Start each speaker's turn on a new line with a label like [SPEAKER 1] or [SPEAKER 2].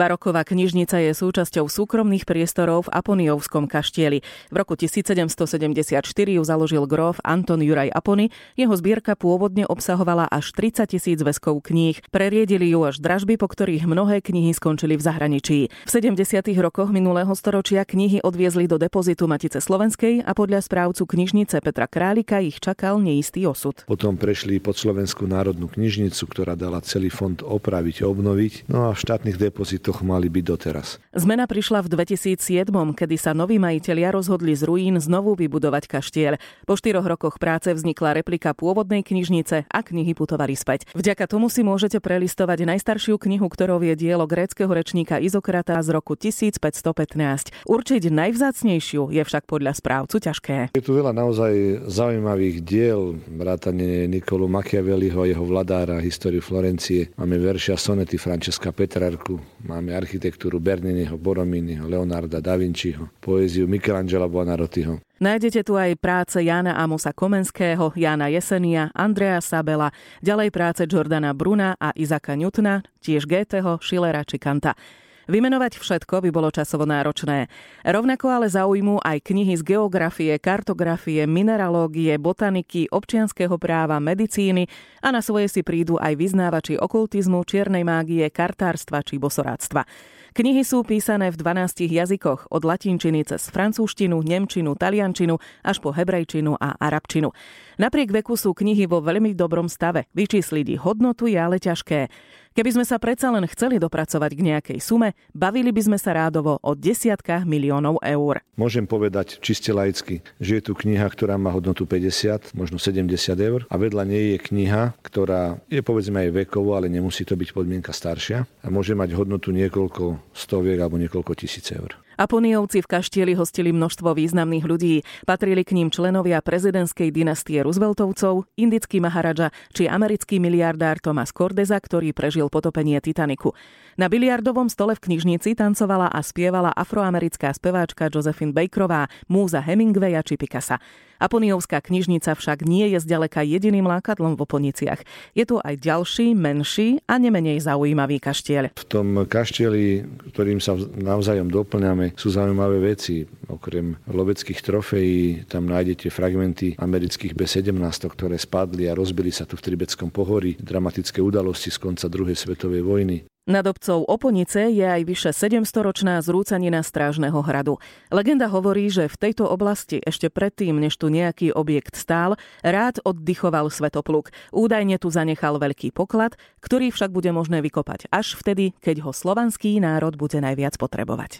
[SPEAKER 1] Baroková knižnica je súčasťou súkromných priestorov v Aponiovskom kaštieli. V roku 1774 ju založil gróf Anton Juraj Apony. Jeho zbierka pôvodne obsahovala až 30 tisíc zväzkov kníh. Preriedili ju až dražby, po ktorých mnohé knihy skončili v zahraničí. V 70. rokoch minulého storočia knihy odviezli do depozitu Matice Slovenskej a podľa správcu knižnice Petra Králika ich čakal neistý osud.
[SPEAKER 2] Potom prešli pod Slovenskú národnú knižnicu, ktorá dala celý fond opraviť, obnoviť. No a v štátnych depozitoch to mali byť doteraz.
[SPEAKER 1] Zmena prišla v 2007, kedy sa noví majiteľia rozhodli z ruín znovu vybudovať kaštiel. Po štyroch rokoch práce vznikla replika pôvodnej knižnice a knihy putovali späť. Vďaka tomu si môžete prelistovať najstaršiu knihu, ktorou je dielo gréckého rečníka Izokrata z roku 1515. Určiť najvzácnejšiu je však podľa správcu ťažké.
[SPEAKER 2] Je tu veľa naozaj zaujímavých diel, vrátane Nikolu Machiavelliho, jeho vladára, históriu Florencie. Máme veršia sonety Francesca Petrarku, Máme architektúru Berniniho, Borominiho, Leonarda da Vinciho, poéziu Michelangela Buonarrotiho.
[SPEAKER 1] Nájdete tu aj práce Jána Amosa Komenského, Jána Jesenia, Andrea Sabela, ďalej práce Jordana Bruna a Izaka Newtona, tiež Goetheho, Schillera či Kanta. Vymenovať všetko by bolo časovo náročné. Rovnako ale zaujmú aj knihy z geografie, kartografie, mineralógie, botaniky, občianského práva, medicíny a na svoje si prídu aj vyznávači okultizmu, čiernej mágie, kartárstva či bosoráctva. Knihy sú písané v 12 jazykoch, od latinčiny cez francúzštinu, nemčinu, taliančinu až po hebrejčinu a arabčinu. Napriek veku sú knihy vo veľmi dobrom stave. Vyčísliť ich hodnotu je ale ťažké. Keby sme sa predsa len chceli dopracovať k nejakej sume, bavili by sme sa rádovo o desiatkách miliónov eur.
[SPEAKER 2] Môžem povedať čiste laicky, že je tu kniha, ktorá má hodnotu 50, možno 70 eur a vedľa nej je kniha, ktorá je povedzme aj vekovo, ale nemusí to byť podmienka staršia a môže mať hodnotu niekoľko stoviek alebo niekoľko tisíc eur.
[SPEAKER 1] Aponiovci v kaštieli hostili množstvo významných ľudí. Patrili k ním členovia prezidentskej dynastie Rooseveltovcov, indický maharadža či americký miliardár Thomas Cordeza, ktorý prežil potopenie Titaniku. Na biliardovom stole v knižnici tancovala a spievala afroamerická speváčka Josephine Bakerová, múza Hemingwaya či Picasa. Aponiovská knižnica však nie je zďaleka jediným lákadlom v Oponiciach. Je tu aj ďalší, menší a nemenej zaujímavý kaštiel.
[SPEAKER 2] V tom kaštieli, ktorým sa navzájom doplňame, sú zaujímavé veci. Okrem loveckých trofejí tam nájdete fragmenty amerických B-17, ktoré spadli a rozbili sa tu v Tribeckom pohorí, dramatické udalosti z konca druhej svetovej vojny.
[SPEAKER 1] Nad obcov Oponice je aj vyše 700-ročná zrúcanina Strážneho hradu. Legenda hovorí, že v tejto oblasti ešte predtým, než tu nejaký objekt stál, rád oddychoval Svetopluk. Údajne tu zanechal veľký poklad, ktorý však bude možné vykopať až vtedy, keď ho slovanský národ bude najviac potrebovať.